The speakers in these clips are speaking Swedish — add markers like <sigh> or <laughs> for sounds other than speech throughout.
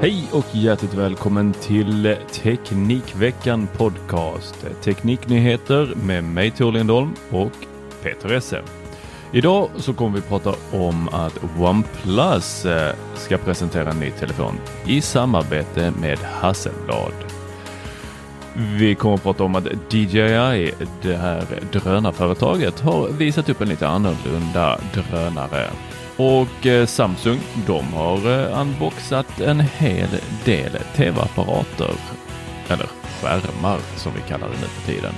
Hej och hjärtligt välkommen till Teknikveckan Podcast. Tekniknyheter med mig Tor Lindholm och Peter Esse. Idag så kommer vi prata om att OnePlus eh, ska presentera en ny telefon i samarbete med Hasselblad. Vi kommer att prata om att DJI, det här drönarföretaget, har visat upp en lite annorlunda drönare. Och eh, Samsung, de har eh, unboxat en hel del tv-apparater. Eller skärmar som vi kallar det nu för tiden.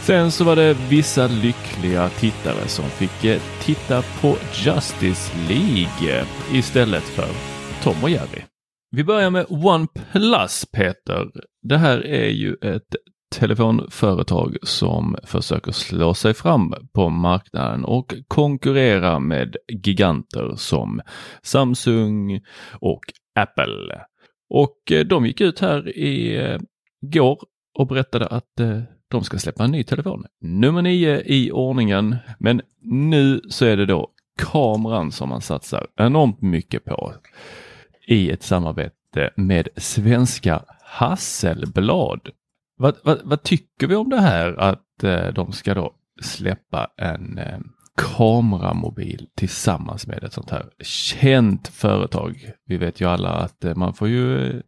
Sen så var det vissa lyckliga tittare som fick eh, titta på Justice League istället för Tom och Jerry. Vi börjar med OnePlus Peter. Det här är ju ett telefonföretag som försöker slå sig fram på marknaden och konkurrera med giganter som Samsung och Apple. Och eh, de gick ut här i eh, går och berättade att eh, de ska släppa en ny telefon. Nummer nio i ordningen. Men nu så är det då kameran som man satsar enormt mycket på i ett samarbete med svenska Hasselblad. Vad, vad, vad tycker vi om det här att eh, de ska då släppa en eh, kameramobil tillsammans med ett sånt här känt företag? Vi vet ju alla att eh, man får ju eh,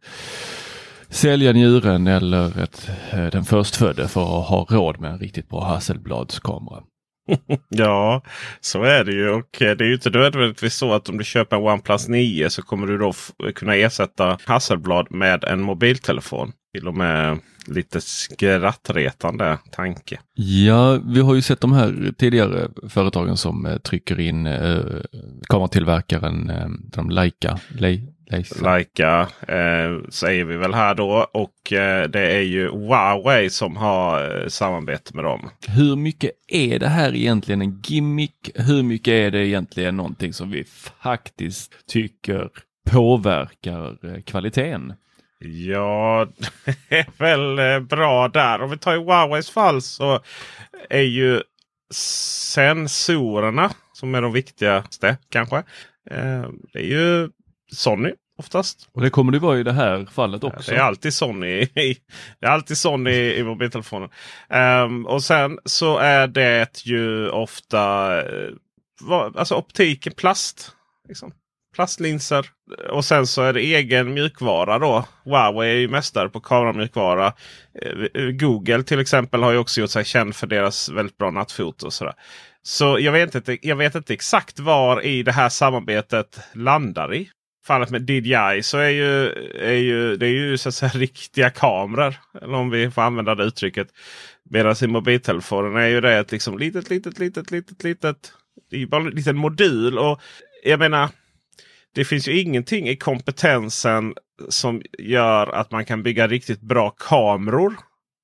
sälja njuren eller ett, eh, den förstfödde för att ha råd med en riktigt bra Hasselbladskamera. <laughs> Ja, så är det ju. Och eh, det är ju inte nödvändigtvis så att om du köper en OnePlus 9 så kommer du då kunna ersätta Hasselblad med en mobiltelefon. Till och med lite skrattretande tanke. Ja, vi har ju sett de här tidigare företagen som eh, trycker in eh, kameratillverkaren, eh, de Leica. Le, Leica. Eh, säger vi väl här då. Och eh, det är ju Huawei som har eh, samarbete med dem. Hur mycket är det här egentligen en gimmick? Hur mycket är det egentligen någonting som vi faktiskt tycker påverkar eh, kvaliteten? Ja, <laughs> det är väl eh, bra där. Om vi tar i Huaweis fall så är ju sensorerna som är de viktigaste kanske. Eh, Det är ju Sony oftast. Och det kommer det vara i det här fallet också. Det är alltid Sony, i- <laughs> det är alltid Sony i mobiltelefonen. Ehm, och sen så är det ju ofta eh, alltså optiken plast. Liksom. Plastlinser. Och sen så är det egen mjukvara då. Huawei är ju mästare på kameramjukvara. Eh, Google till exempel har ju också gjort sig känd för deras väldigt bra nattfoto. Och sådär. Så jag vet, inte, jag vet inte exakt var i det här samarbetet landar i fallet med DJI så är ju, är ju det är ju så att säga <laughs> riktiga kameror. Eller om vi får använda det uttrycket. Medan i mobiltelefonen är ju det ett liksom litet, litet, litet, litet, litet. Det är ju bara en liten modul. Och jag menar. Det finns ju ingenting i kompetensen som gör att man kan bygga riktigt bra kameror.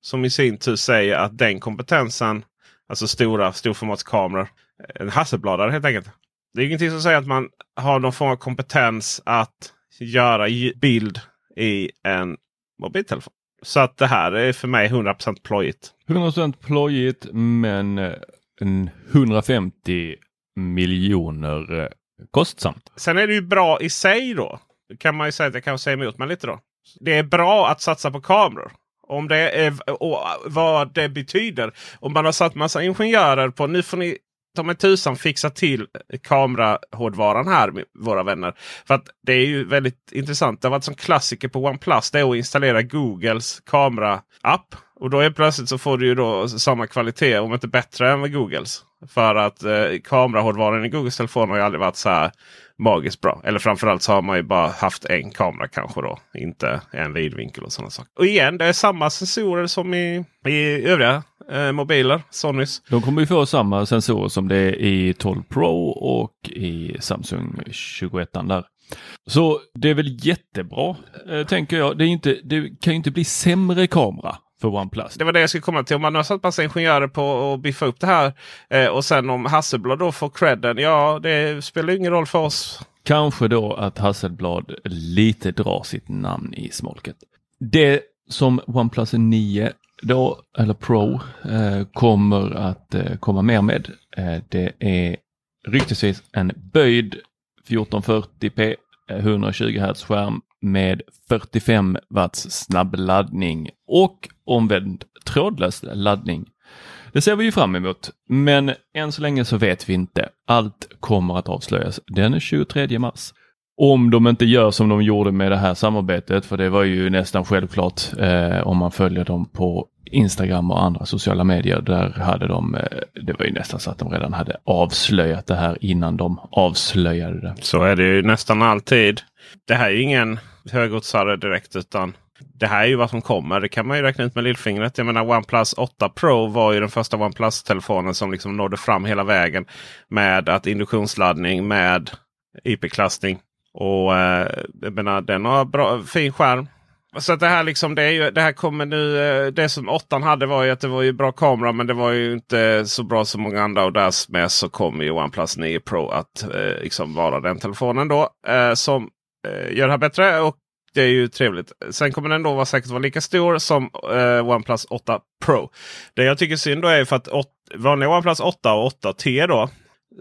Som i sin tur säger att den kompetensen, alltså stora storformatskameror, en Hasselbladare helt enkelt. Det är ingenting som säger att man har någon form av kompetens att göra bild i en mobiltelefon. Så att det här är för mig 100% plojigt. 100% plojigt men eh, en 150 miljoner eh, kostsamt. Sen är det ju bra i sig då. Kan man ju säga att jag kan säga emot mig lite då. Det är bra att satsa på kameror. Om det är och vad det betyder. Om man har satt massa ingenjörer på nu får ni ta mig tusan fixa till kamerahårdvaran här våra vänner. För att det är ju väldigt intressant. Det har varit som klassiker på OnePlus. Det är att installera Googles kamera-app. Och då är plötsligt så får du ju då samma kvalitet om inte bättre än med Googles. För att eh, kamerahårdvaran i Googles telefon har ju aldrig varit så här magiskt bra. Eller framförallt så har man ju bara haft en kamera kanske då. Inte en vidvinkel och sådana saker. Och igen, det är samma sensorer som i, i övriga eh, mobiler. Sonys. De kommer ju få samma sensorer som det är i 12 Pro och i Samsung 21 där. Så det är väl jättebra, eh, tänker jag. Det, är inte, det kan ju inte bli sämre kamera för OnePlus. Det var det jag skulle komma till. Om man har satt massa ingenjörer på att biffa upp det här eh, och sen om Hasselblad då får credden. Ja, det spelar ingen roll för oss. Kanske då att Hasselblad lite drar sitt namn i smolket. Det som OnePlus 9 då, eller Pro, eh, kommer att eh, komma mer med. Eh, det är ryktesvis en böjd 1440p 120 Hz skärm med 45 watts snabbladdning och omvänd trådlös laddning. Det ser vi ju fram emot, men än så länge så vet vi inte. Allt kommer att avslöjas den 23 mars. Om de inte gör som de gjorde med det här samarbetet, för det var ju nästan självklart eh, om man följer dem på Instagram och andra sociala medier. Där hade de, eh, det var ju nästan så att de redan hade avslöjat det här innan de avslöjade det. Så är det ju nästan alltid. Det här är ju ingen högoddsare direkt utan det här är ju vad som kommer. Det kan man ju räkna ut med lillfingret. Jag menar OnePlus 8 Pro var ju den första OnePlus-telefonen som liksom nådde fram hela vägen. Med att induktionsladdning med IP-klassning. Och eh, jag menar, den har bra, fin skärm. Så att det här liksom, det, är ju, det här kommer nu. Eh, det som åttan hade var ju att det var ju bra kamera men det var ju inte så bra som många andra. Och med så kommer ju OnePlus 9 Pro att eh, liksom vara den telefonen då. Eh, som eh, gör det här bättre. Och det är ju trevligt. Sen kommer den då vara säkert vara lika stor som eh, OnePlus 8 Pro. Det jag tycker synd då är för att vanliga OnePlus 8 och 8T då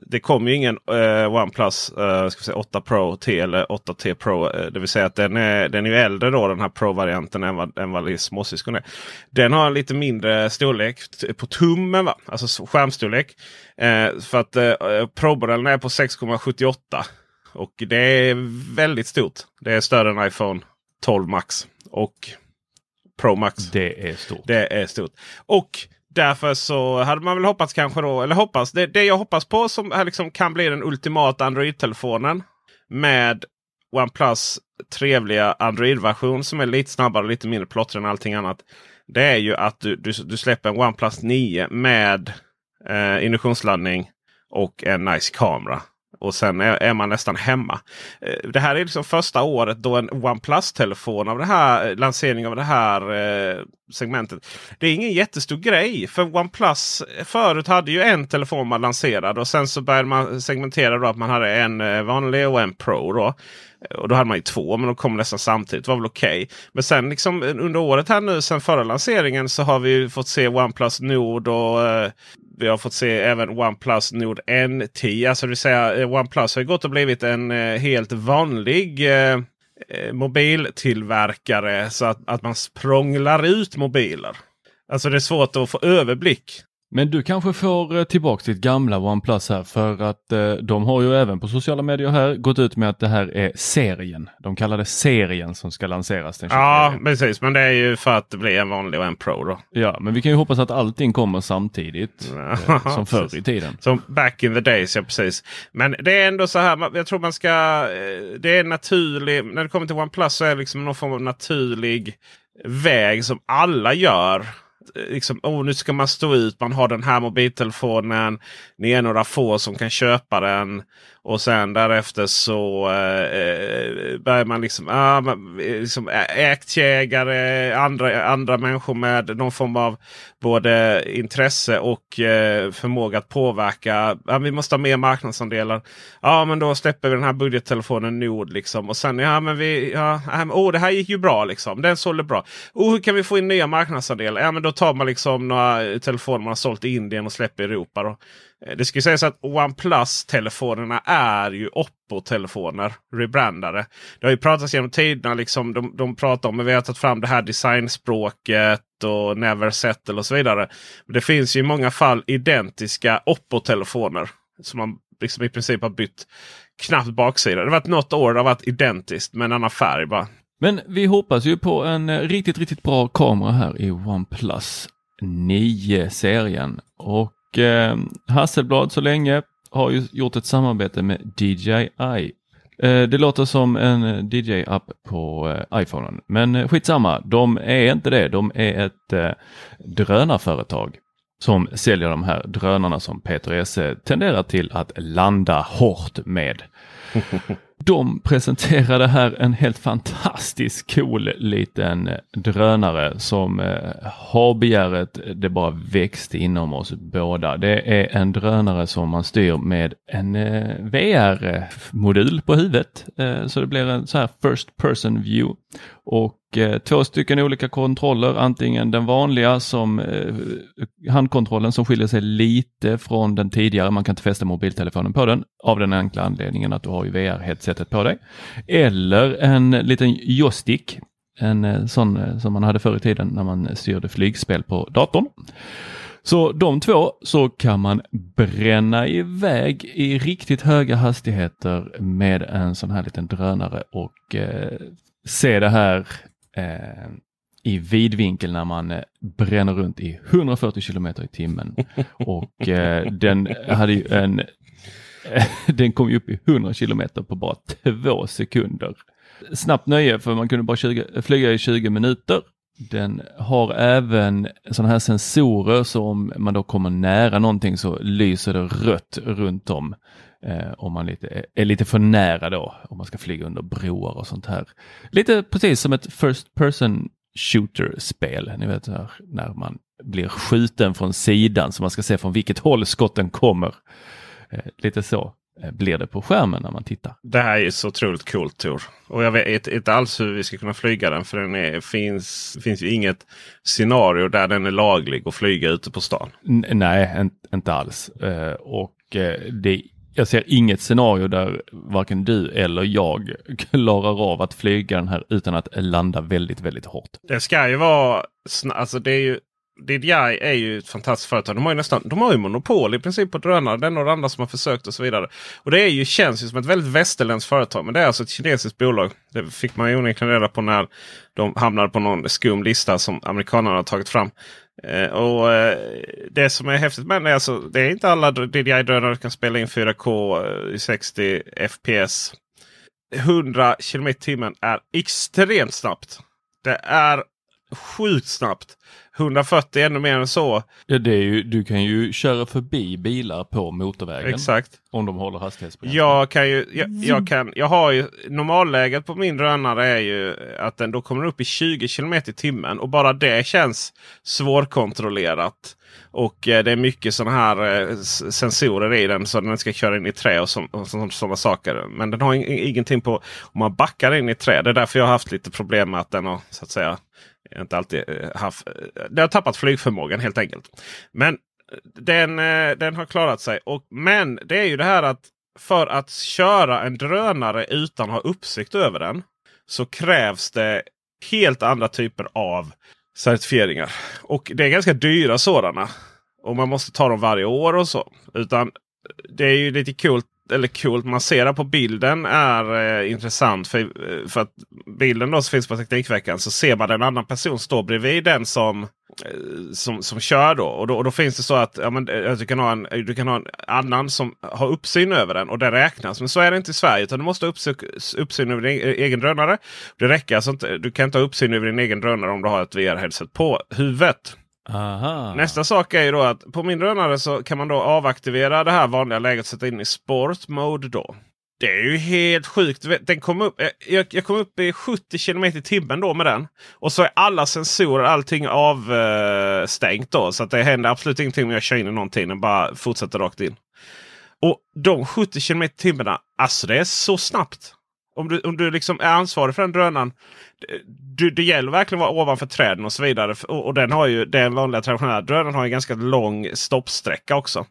det kom ju ingen uh, OnePlus uh, ska säga 8 Pro T eller 8T Pro. Uh, det vill säga att den är, den är ju äldre då den här Pro-varianten än vad, än vad småsyskon är. Den har en lite mindre storlek på tummen, va? alltså skärmstorlek. Uh, för att uh, Pro-modellen är på 6,78. Och det är väldigt stort. Det är större än iPhone 12 Max. Och Pro Max. Det är stort. Det är stort. Och Därför så hade man väl hoppats kanske då, eller hoppas, det, det jag hoppas på som här liksom kan bli den ultimata Android-telefonen. Med OnePlus trevliga Android-version som är lite snabbare och lite mindre plottrig än allting annat. Det är ju att du, du, du släpper en OnePlus 9 med eh, induktionsladdning och en nice kamera. Och sen är, är, man nästan hemma. Eh, det här är liksom första året då en OnePlus-telefon av det här eh, lanseringen av det här eh, segmentet. Det är ingen jättestor grej. För OnePlus eh, förut hade ju en telefon man lanserade och sen så började man segmentera då att man hade en vanlig och en Pro. Då. Och då hade man ju två men de kom nästan samtidigt. Det var väl okej. Okay. Men sen liksom eh, under året här nu sen förra lanseringen så har vi fått se OnePlus Nord och eh, vi har fått se även OnePlus Nord N10. Alltså det vill säga eh, OnePlus har gått och blivit en eh, helt vanlig eh, eh, mobiltillverkare. Så att, att man språnglar ut mobiler. Alltså det är svårt att få överblick. Men du kanske får eh, tillbaka ditt gamla OnePlus här för att eh, de har ju även på sociala medier här gått ut med att det här är serien. De kallar det serien som ska lanseras den 23. Ja, precis. Men det är ju för att det blir en vanlig en Pro då. Ja, men vi kan ju hoppas att allting kommer samtidigt eh, som förr i tiden. <laughs> Som back in the days, ja precis. Men det är ändå så här, jag tror man ska... Eh, det är naturligt, när det kommer till OnePlus så är det liksom någon form av naturlig väg som alla gör Eh, liksom, oh, nu ska man stå ut. Man har den här mobiltelefonen. Ni är några få som kan köpa den. Och sen därefter så eh, eh börjar man liksom, ah, eh, liksom aktieägare, andra, andra människor med någon form av både intresse och eh, förmåga att påverka. Ah, vi måste ha mer marknadsandelar. Ja, men då släpper vi den här budgettelefonen Nord. Liksom. Och sen, ja men vi, ja, oh, det här gick ju bra liksom. Den sålde bra. Oh, hur kan vi få in nya marknadsandelar? Ja, men då tar man liksom några telefoner man har sålt i Indien och släpper i Europa. Då. Eh, det ska sägas att OnePlus-telefonerna är ju Oppo-telefoner. Rebrandade. Det har ju pratats genom tiderna. Liksom, de, de pratar om att vi har tagit fram det här designspråket och Never Settle och så vidare. Men det finns ju i många fall identiska Oppo-telefoner. Som man liksom i princip har bytt knappt baksida. Det har varit något år det har varit identiskt med en annan färg bara. Men vi hoppas ju på en eh, riktigt, riktigt bra kamera här i OnePlus 9-serien. Och eh, Hasselblad så länge har ju gjort ett samarbete med DJI. Eh, det låter som en DJ-app på eh, iPhonen, men eh, skitsamma. De är inte det. De är ett eh, drönarföretag som säljer de här drönarna som Peter Esse tenderar till att landa hårt med. <laughs> De presenterade här en helt fantastisk cool liten eh, drönare som eh, har begäret det bara växte inom oss båda. Det är en drönare som man styr med en eh, VR-modul på huvudet. Eh, så det blir en så här first person view och Eh, två stycken olika kontroller, antingen den vanliga som eh, handkontrollen som skiljer sig lite från den tidigare, man kan inte fästa mobiltelefonen på den av den enkla anledningen att du har ju VR-headsetet på dig. Eller en liten joystick, en eh, sån som man hade förr i tiden när man styrde flygspel på datorn. Så de två så kan man bränna iväg i riktigt höga hastigheter med en sån här liten drönare och eh, se det här eh, i vidvinkel när man eh, bränner runt i 140 kilometer i timmen. <laughs> Och eh, den hade ju en den kom ju upp i 100 kilometer på bara två sekunder. Snabbt nöje för man kunde bara 20, flyga i 20 minuter. Den har även sådana här sensorer så om man då kommer nära någonting så lyser det rött runt om. Eh, om man lite, är lite för nära då, om man ska flyga under broar och sånt här. Lite precis som ett first person shooter-spel. Ni vet här, när man blir skjuten från sidan så man ska se från vilket håll skotten kommer. Eh, lite så eh, blir det på skärmen när man tittar. Det här är så otroligt coolt Tor. Och jag vet inte alls hur vi ska kunna flyga den. För det finns, finns ju inget scenario där den är laglig att flyga ute på stan. N nej, inte alls. Uh, och uh, det jag ser inget scenario där varken du eller jag klarar av att flyga den här utan att landa väldigt, väldigt hårt. Det ska ju vara, alltså det är ju DJI är ju ett fantastiskt företag. De har ju, nästan, de har ju monopol i princip på drönare. Det är några andra som har försökt och så vidare. Och det är ju, känns ju som ett väldigt västerländskt företag. Men det är alltså ett kinesiskt bolag. Det fick man ju onekligen reda på när de hamnade på någon skum lista som amerikanerna har tagit fram. Eh, och eh, Det som är häftigt med det är alltså det är inte alla DJI-drönare kan spela in 4K eh, i 60 FPS. 100 km timmen är extremt snabbt. Det är sjukt snabbt. 140 ännu mer än så. Ja, det är ju, du kan ju köra förbi bilar på motorvägen. Exakt. Om de håller hastighetsbegränsning. Jag kan ju, jag, jag, kan, jag har ju normalläget på min drönare är ju att den då kommer upp i 20 km i timmen. Och bara det känns svårkontrollerat. Och eh, det är mycket sådana här eh, sensorer i den så den ska köra in i trä och, och sådana saker. Men den har ingenting på om man backar in i trä. Det är därför jag har haft lite problem med att den har så att säga inte alltid eh, haft. Eh, det har tappat flygförmågan helt enkelt. Men eh, den, den har klarat sig. Och, men det är ju det här att för att köra en drönare utan att ha uppsikt över den. Så krävs det helt andra typer av certifieringar. Och det är ganska dyra sådana. Och man måste ta dem varje år och så. Utan det är ju lite coolt eller coolt man ser på bilden är eh, intressant. För, eh, för att bilden då som finns på Teknikveckan så ser man en annan person stå bredvid den som, eh, som, som kör. Då. Och, då, och då finns det så att ja, men, eh, du, kan ha en, du kan ha en annan som har uppsyn över den och det räknas. Men så är det inte i Sverige. Utan du måste ha uppsyn, uppsyn över din eh, egen drönare. Det räcker alltså inte. Du kan inte ha uppsyn över din egen drönare om du har ett VR-headset på huvudet. Aha. Nästa sak är ju då att på min drönare så kan man då avaktivera det här vanliga läget och sätta in i sport mode då. Det är ju helt sjukt. Den kom upp, eh, jag, jag kom upp i 70 km i timmen då med den. Och så är alla sensorer, allting avstängt då. Så att det händer absolut ingenting om jag kör in i någonting. Den bara fortsätter rakt in. Och de 70 km i timmen, alltså det är så snabbt. Om du, om du liksom är ansvarig för den drönaren. Det, det gäller verkligen att vara ovanför träden och så vidare. Och, och den har ju den vanliga traditionella drönaren har en ganska lång stoppsträcka också.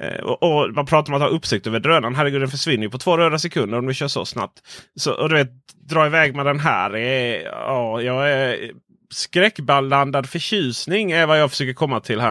Eh, och, och, Man pratar om att ha uppsikt över drönaren. Herregud, den försvinner ju på två röda sekunder om du kör så snabbt. Så, och du vet, dra iväg med den här. Är, ja, jag är, skräckblandad förtjusning är vad jag försöker komma till här.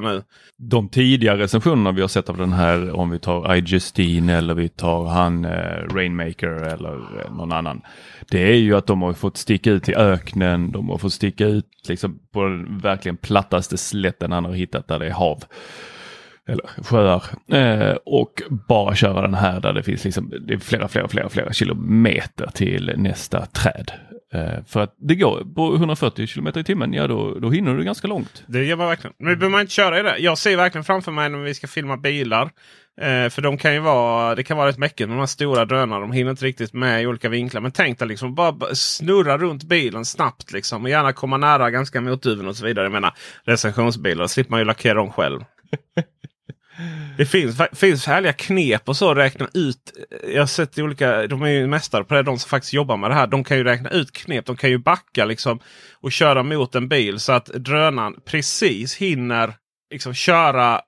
Nu. De tidiga recensionerna vi har sett av den här, om vi tar iJustine eller vi tar han eh, Rainmaker eller eh, någon annan. Det är ju att de har fått sticka ut i öknen, de har fått sticka ut liksom på den verkligen plattaste slätten han har hittat där det är hav. Eller sjöar. Eh, och bara köra den här där det finns liksom, det är flera, flera, flera, flera kilometer till nästa träd. Eh, för att det går på 140 km i timmen, ja då, då hinner du ganska långt. Det gör man verkligen. Men behöver man inte köra i det. Jag ser verkligen framför mig när vi ska filma bilar. Eh, för de kan ju vara, det kan vara rätt mäckigt de här stora drönarna. De hinner inte riktigt med i olika vinklar. Men tänk dig liksom bara snurra runt bilen snabbt. Liksom, och gärna komma nära ganska mot duven och så vidare. Jag menar recensionsbilar. Slipper man ju lackera dem själv. <laughs> Det finns, finns härliga knep och så att räkna ut. Jag har sett olika, de är ju mästare på det, de som faktiskt jobbar med det här. De kan ju räkna ut knep. De kan ju backa liksom och köra mot en bil så att drönaren precis hinner liksom köra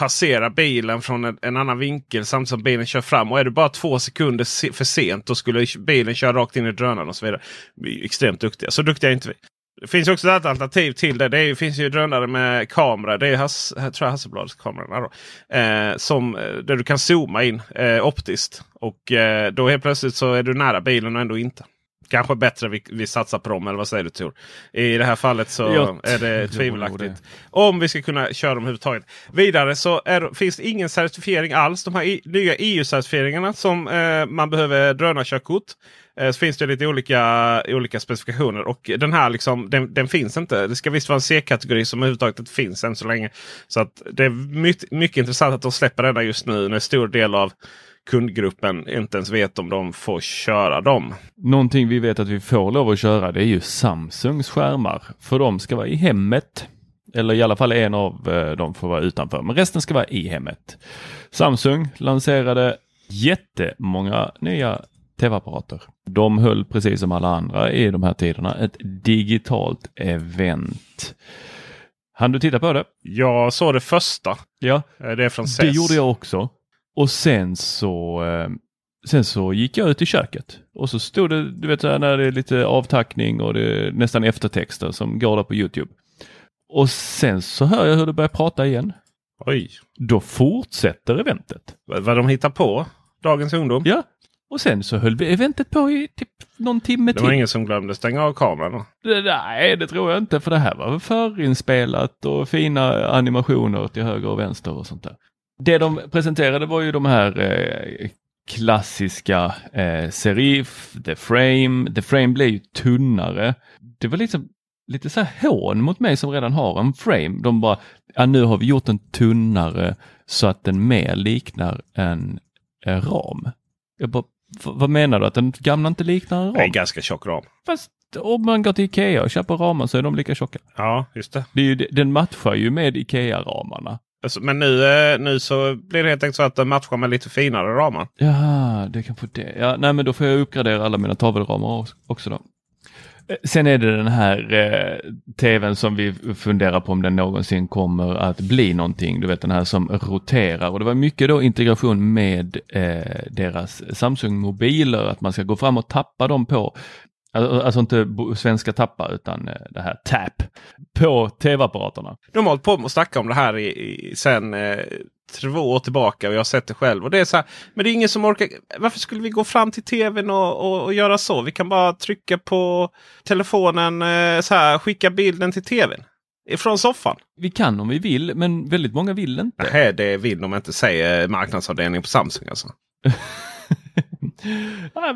passera bilen från en, en, annan vinkel samtidigt som bilen kör fram. Och är det bara två sekunder se, för sent då skulle bilen köra rakt in i drönaren och så vidare. Vi är extremt duktiga. Så duktiga är inte vi. Det finns också ett alternativ till det. Det är, finns ju drönare med kamera. Det är Hass, tror jag Hasselblads kamerorna. Då, eh, som, där du kan zooma in eh, optiskt. Och eh, då helt plötsligt så är du nära bilen och ändå inte. Kanske bättre vi, vi satsar på dem, eller vad säger du Tor? I det här fallet så Jag är det tvivelaktigt. det. Om vi ska kunna köra dem överhuvudtaget. Vidare så är, finns det ingen certifiering alls. De här i, nya EU-certifieringarna som eh, man behöver drönarkörkort. Eh, så finns det lite olika, olika specifikationer. Och den här liksom, den, den finns inte. Det ska visst vara en C-kategori som överhuvudtaget inte finns än så länge. Så att det är mycket, mycket intressant att de släpper denna just nu. När en stor del av kundgruppen inte ens vet om de får köra dem. Någonting vi vet att vi får lov att köra det är ju Samsungs skärmar. För de ska vara i hemmet. Eller i alla fall en av eh, dem får vara utanför, men resten ska vara i hemmet. Samsung lanserade jättemånga nya tv-apparater. De höll precis som alla andra i de här tiderna ett digitalt event. Han du titta på det? Jag såg det första. Ja, Eh, Det är från CES. det gjorde jag också. Och sen så, eh, sen så gick jag ut i köket och så stod det, du vet när det är lite avtackning och det är nästan eftertexter som går där på Youtube. Och sen så hör jag hur det börjar prata igen. Oj, Då fortsätter eventet. vad vad de hittar på. Dagens ungdom. Ja, och sen så höll vi eventet på i typ någon timme Det var till. ingen som glömde stänga av kameran. Det- Nej, det tror jag inte för det här var förinspelat och fina animationer till höger och vänster och sånt där. Det de presenterade var ju de här eh, klassiska eh, Serif, The Frame. The Frame blev ju tunnare. Det var liksom lite så här hån mot mig som redan har en frame. De bara, ja, nu har vi gjort den tunnare så att den mer liknar en, en ram. Jag bara, vad menar du? Att den gamla inte liknar en Det är en ram? ganska tjock ram. Fast om man går till Ikea och köper ramar så är de lika tjocka. Ja, just det. Det är ju, den matchar ju med Ikea-ramarna. Alltså, men nu, eh, nu så blir det helt enkelt så att de matchar med lite finare ramar. Jaha, det kan få det. Ja, nej men då får jag uppgradera alla mina tavelramar också då. Sen är det den här eh, tvn som vi funderar på om den någonsin kommer att bli någonting. Du vet den här som roterar och det var mycket då integration med eh, deras Samsung-mobiler, att man ska gå fram och tappa dem på Alltså alltså inte svenska tappa utan eh, det här tap på tv-apparaterna. De har hållit på med att snacka om det här i, i, sen eh, två år tillbaka och jag har sett det själv. Och det är så här, men det är ingen som orkar. Varför skulle vi gå fram till tvn och, och, och göra så? Vi kan bara trycka på telefonen, eh, så här, skicka bilden till tvn. Från soffan. Vi kan om vi vill, men väldigt många vill inte. Nej, det vill de inte säga marknadsavdelningen på Samsung alltså. <laughs>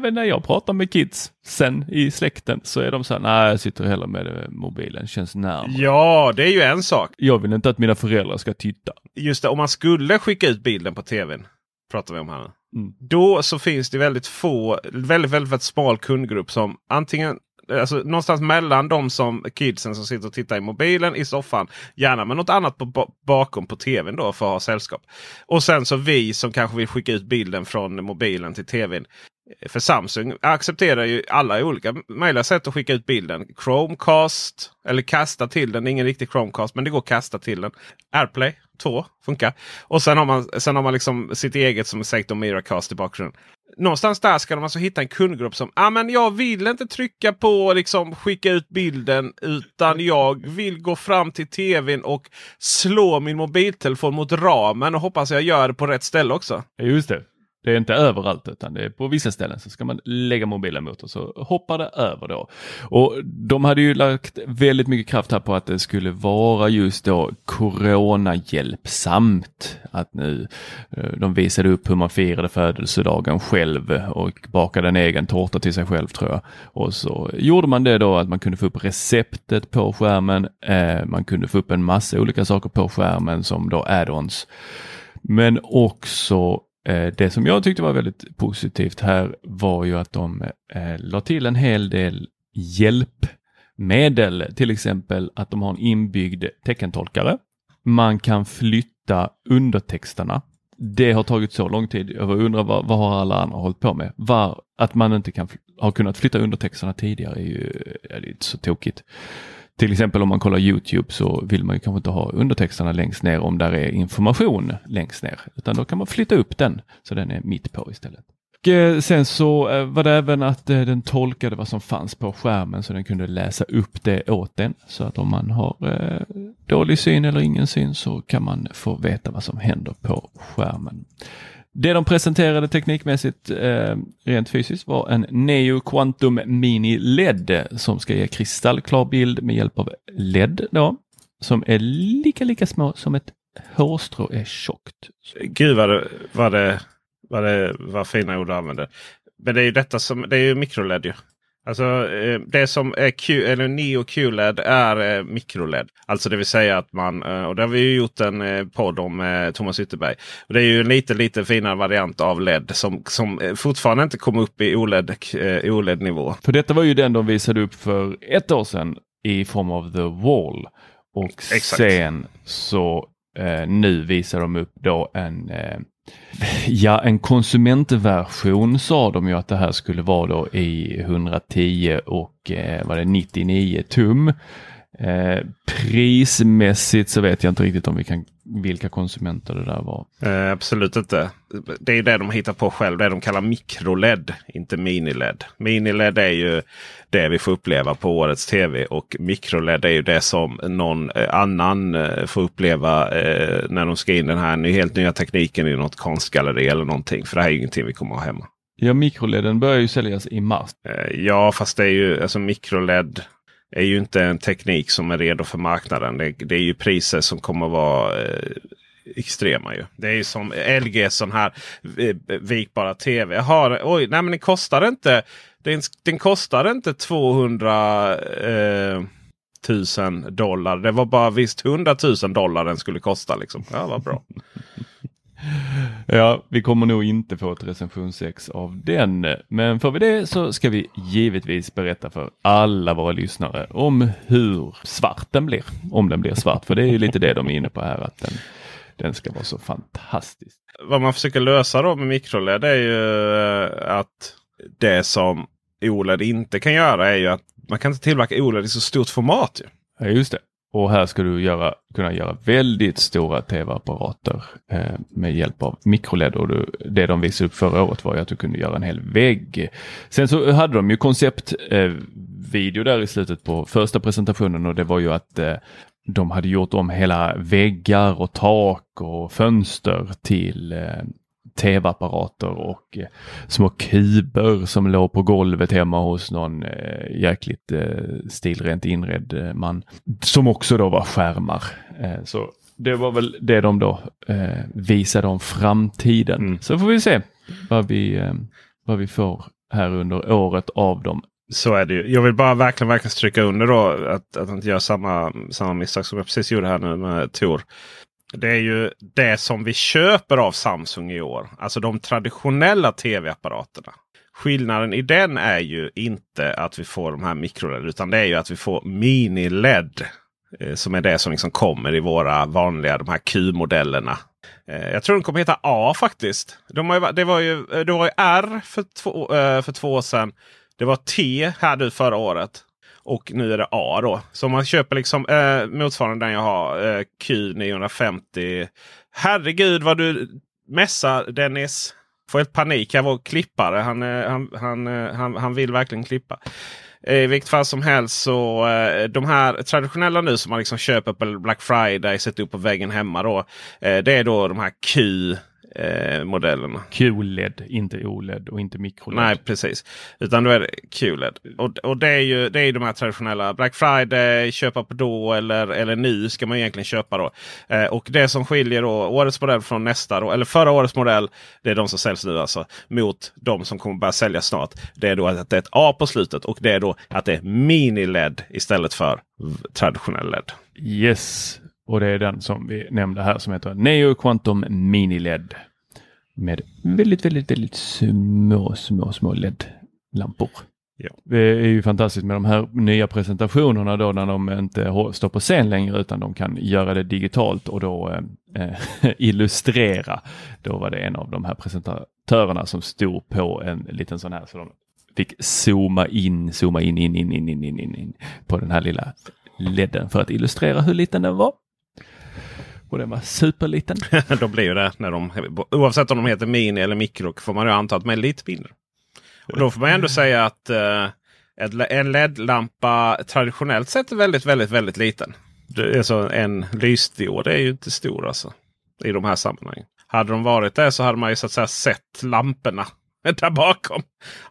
men när jag pratar med kids sen i släkten så är de så här, nej jag sitter hellre med mobilen, känns närmare. Ja, det är ju en sak. Jag vill inte att mina föräldrar ska titta. Just det, om man skulle skicka ut bilden på tvn. Pratar vi om här. Mm. Då så finns det väldigt få, väldigt, väldigt, väldigt smal kundgrupp som antingen Alltså någonstans mellan de som kidsen som sitter och tittar i mobilen i soffan. Gärna med något annat på, bakom på tvn då för att ha sällskap. Och sen så vi som kanske vill skicka ut bilden från mobilen till tvn. För Samsung accepterar ju alla olika möjliga sätt att skicka ut bilden. Chromecast eller kasta till den. Ingen riktig Chromecast men det går att kasta till den. AirPlay 2 funkar. Och sen har man, sen har man liksom sitt eget som sagt om Miracast i bakgrunden. Någonstans där ska de alltså hitta en kundgrupp som ah, men jag vill inte trycka på liksom skicka ut bilden utan jag vill gå fram till tvn och slå min mobiltelefon mot ramen och hoppas jag gör det på rätt ställe också. Just det. Det är inte överallt utan det är på vissa ställen så ska man lägga mobilen mot och så hoppar det över då. Och de hade ju lagt väldigt mycket kraft här på att det skulle vara just då coronahjälpsamt. Att nu eh, de visade upp hur man firade födelsedagen själv och bakade en egen tårta till sig själv tror jag. Och så gjorde man det då att man kunde få upp receptet på skärmen. Eh, man kunde få upp en massa olika saker på skärmen som då add-ons. Men också Eh, det som jag tyckte var väldigt positivt här var ju att de eh, la till en hel del hjälpmedel. Till exempel att de har en inbyggd teckentolkare. Man kan flytta undertexterna. Det har tagit så lång tid. Jag undrar vad, vad har alla andra hållit på med? Var, att man inte kan, har kunnat flytta undertexterna tidigare är ju är det inte så tokigt. Till exempel om man kollar Youtube så vill man ju kanske inte ha undertexterna längst ner om där är information längst ner. Utan då kan man flytta upp den så den är mitt på istället. Och eh, sen så eh, var det även att eh, den tolkade vad som fanns på skärmen så den kunde läsa upp det åt den. Så att om man har dålig syn eller ingen syn så kan man få veta vad som händer på skärmen. Det de presenterade teknikmässigt eh, rent fysiskt var en Neo Quantum Mini LED som ska ge kristallklar bild med hjälp av LED då. Som är lika lika små som ett hårstrå är tjockt. Gud vad det, vad det, vad det vad fina ord du använder. Men det är ju detta som, det är ju mikroled ju. Alltså eh, det som är Q, eller Neo QLED är eh, mikroled. Alltså det vill säga att man, eh, och det har vi ju gjort en podd om Thomas Ytterberg. Och det är ju en lite, lite finare variant av LED som, som fortfarande inte kom upp i OLED, OLED-nivå. För detta var ju den de visade upp för ett år sedan i form av The Wall. Och Exakt. sen så eh, nu visar de upp då en eh, Ja, en konsumentversion sa de ju att det här skulle vara då i 110 och eh, var det 99 tum. Eh, prismässigt så vet jag inte riktigt om vi kan, vilka konsumenter det där var. Eh, absolut inte. Det är det de hittar på själv. Det de kallar mikroled, inte miniled. Miniled är ju det vi får uppleva på årets tv och mikroled är ju det som någon eh, annan eh, får uppleva eh, när de ska in den här helt nya tekniken i något konstgalleri eller någonting. För det här är ju ingenting vi kommer att ha hemma. Ja, mikroleden börjar ju säljas i mars. Eh, ja, fast det är ju alltså mikroled är ju inte en teknik som är redo för marknaden. Det, det är ju priser som kommer att vara eh, extrema. Ju. Det är ju som LG sån här eh, vikbara tv. Har, oj, nej men den kostar inte. Den, den kostar inte 200 eh, 000 dollar. Det var bara visst 100 000 dollar den skulle kosta. Liksom. Ja, vad bra. Ja, vi kommer nog inte få ett recensionsex av den. Men får vi det så ska vi givetvis berätta för alla våra lyssnare om hur svart den blir. Om den blir svart, för det är ju lite det de är inne på här. att den, den ska vara så fantastisk. Vad man försöker lösa då med mikroled är ju eh, att det som OLED inte kan göra är ju att man kan inte tillverka OLED i så stort format. Ju. Ja, just det. Och här ska du göra, kunna göra väldigt stora tv-apparater eh, med hjälp av mikroled. Och du, det de visade upp förra året var ju att du kunde göra en hel vägg. Sen så hade de ju konceptvideo eh, där i slutet på första presentationen och det var ju att eh, de hade gjort om hela väggar och tak och fönster till eh, tv-apparater och eh, små kuber som låg på golvet hemma hos någon eh, jäkligt eh, stilrent inredd eh, man. Som också då var skärmar. Eh, så det var väl det de då eh, visade om framtiden. Mm. Så får vi se vad vi, vad vi får här under året av dem. Så är det ju. Jag vill bara verkligen, verkligen stryka under då att, att inte göra samma, samma misstag som jag precis gjorde här nu med Tor. Det är ju det som vi köper av Samsung i år. Alltså de traditionella tv-apparaterna. Skillnaden i den är ju inte att vi får de här mikroled utan det är ju att vi får mini-LED. Eh, som är det som liksom kommer i våra vanliga de här Q-modellerna. Eh, jag tror den kommer heta A faktiskt. De har ju, det, var ju, eh, det var ju R för två, för två år sedan. Det var T här nu förra året. Och nu är det A då. Så om man köper liksom eh, motsvarande den jag har. Eh, Q950. Herregud vad du mässar Dennis. Får helt panik. Jag var klippare. Han, eh, han, han, eh, han, han vill verkligen klippa. Eh, I vilket fall som helst så eh, de här traditionella nu som man liksom köper på Black Friday, sätter upp på väggen hemma. Då, eh, det är då de här Q eh, modellerna. QLED, inte OLED och inte mikroled. Nej, precis. Utan då är det QLED. Och, och det är ju det är de här traditionella Black Friday, köpa på då eller, eller nu ska man egentligen köpa då. Eh, och det som skiljer då årets modell från nästa, då, eller förra årets modell, det är de som säljs nu alltså, mot de som kommer börja sälja snart. Det är då att det är ett A på slutet och det är då att det är mini-LED istället för traditionell LED. Yes, och det är den som vi nämnde här som heter Neo Quantum Mini LED. Med väldigt, väldigt, väldigt små, små, små LED-lampor. Ja. Det är ju fantastiskt med de här nya presentationerna då när de inte står på scen längre utan de kan göra det digitalt och då eh, <laughs> illustrera. Då var det en av de här presentatörerna som stod på en liten sån här så de fick zooma in, zooma in, in, in, in, in, in, in, in på den här lilla ledden för att illustrera hur liten den var. Och den var superliten. <laughs> de blir ju det när de, oavsett om de heter mini eller Micro får man ju anta att de är lite mindre. Och då får man ändå säga att eh, en LED-lampa traditionellt sett är väldigt, väldigt, väldigt liten. Det är så en lysdiod är ju inte stor alltså. I de här sammanhangen. Hade de varit det så hade man ju så att säga sett lamporna <laughs> där bakom.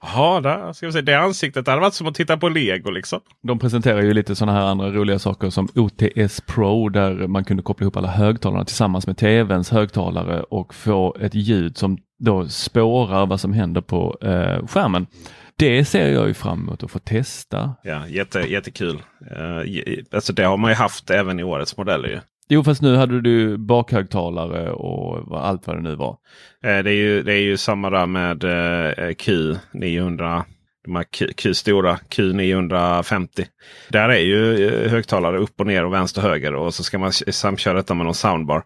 Jaha, där ska vi se. Det ansiktet det hade varit som att titta på lego liksom. De presenterar ju lite sådana här andra roliga saker som OTS Pro där man kunde koppla ihop alla högtalarna tillsammans med tvns högtalare och få ett ljud som då spårar vad som händer på eh, skärmen. Det ser jag ju fram emot att få testa. Ja, jätte, jättekul. Uh, alltså det har man ju haft även i årets modeller. Jo, fast nu hade du bakhögtalare och allt vad det nu var. Eh, det, är ju, det är ju samma där med eh, Q900. De här Q, Q stora Q950. Där är ju eh, högtalare upp och ner och vänster och höger. Och så ska man samköra detta med någon soundbar.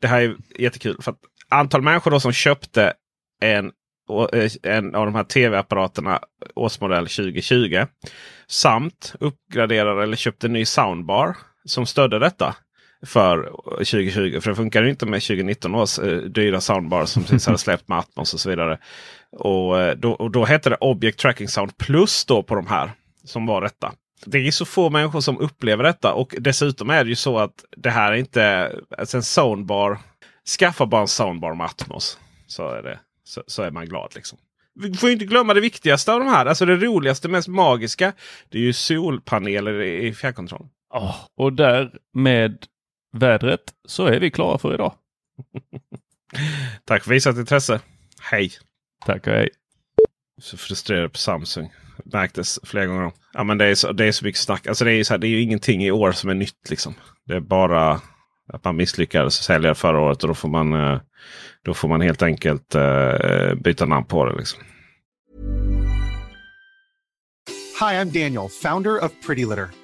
Det här är jättekul. för att Antal människor då som köpte en en av de här tv-apparaterna årsmodell 2020. Samt uppgraderade eller köpte en ny soundbar som stödde detta för 2020. För det funkar inte med 2019 års eh, dyra soundbar som precis hade släppt med Atmos och så vidare. Och eh, då, och då hette det Object Tracking Sound Plus då på de här som var detta. Det är så få människor som upplever detta och dessutom är det ju så att det här är inte alltså en soundbar. Skaffa bara en soundbar med Atmos. Så är det så, så är man glad. liksom. Vi får inte glömma det viktigaste av de här. Alltså det roligaste, mest magiska. Det är ju solpaneler i fjärrkontrollen. Oh, och där med vädret så är vi klara för idag. <laughs> Tack för visat intresse. Hej! Tack och hej! Så frustrerad på Samsung. Märktes flera gånger. Ja, men det, är så, det är så mycket snack. Alltså det, är så här, det är ju ingenting i år som är nytt. liksom. Det är bara att man misslyckades sälja förra året och då får man, eh, då får man helt enkelt uh, byta namn på det. Liksom. Hi, I'm Daniel, founder of Pretty Litter.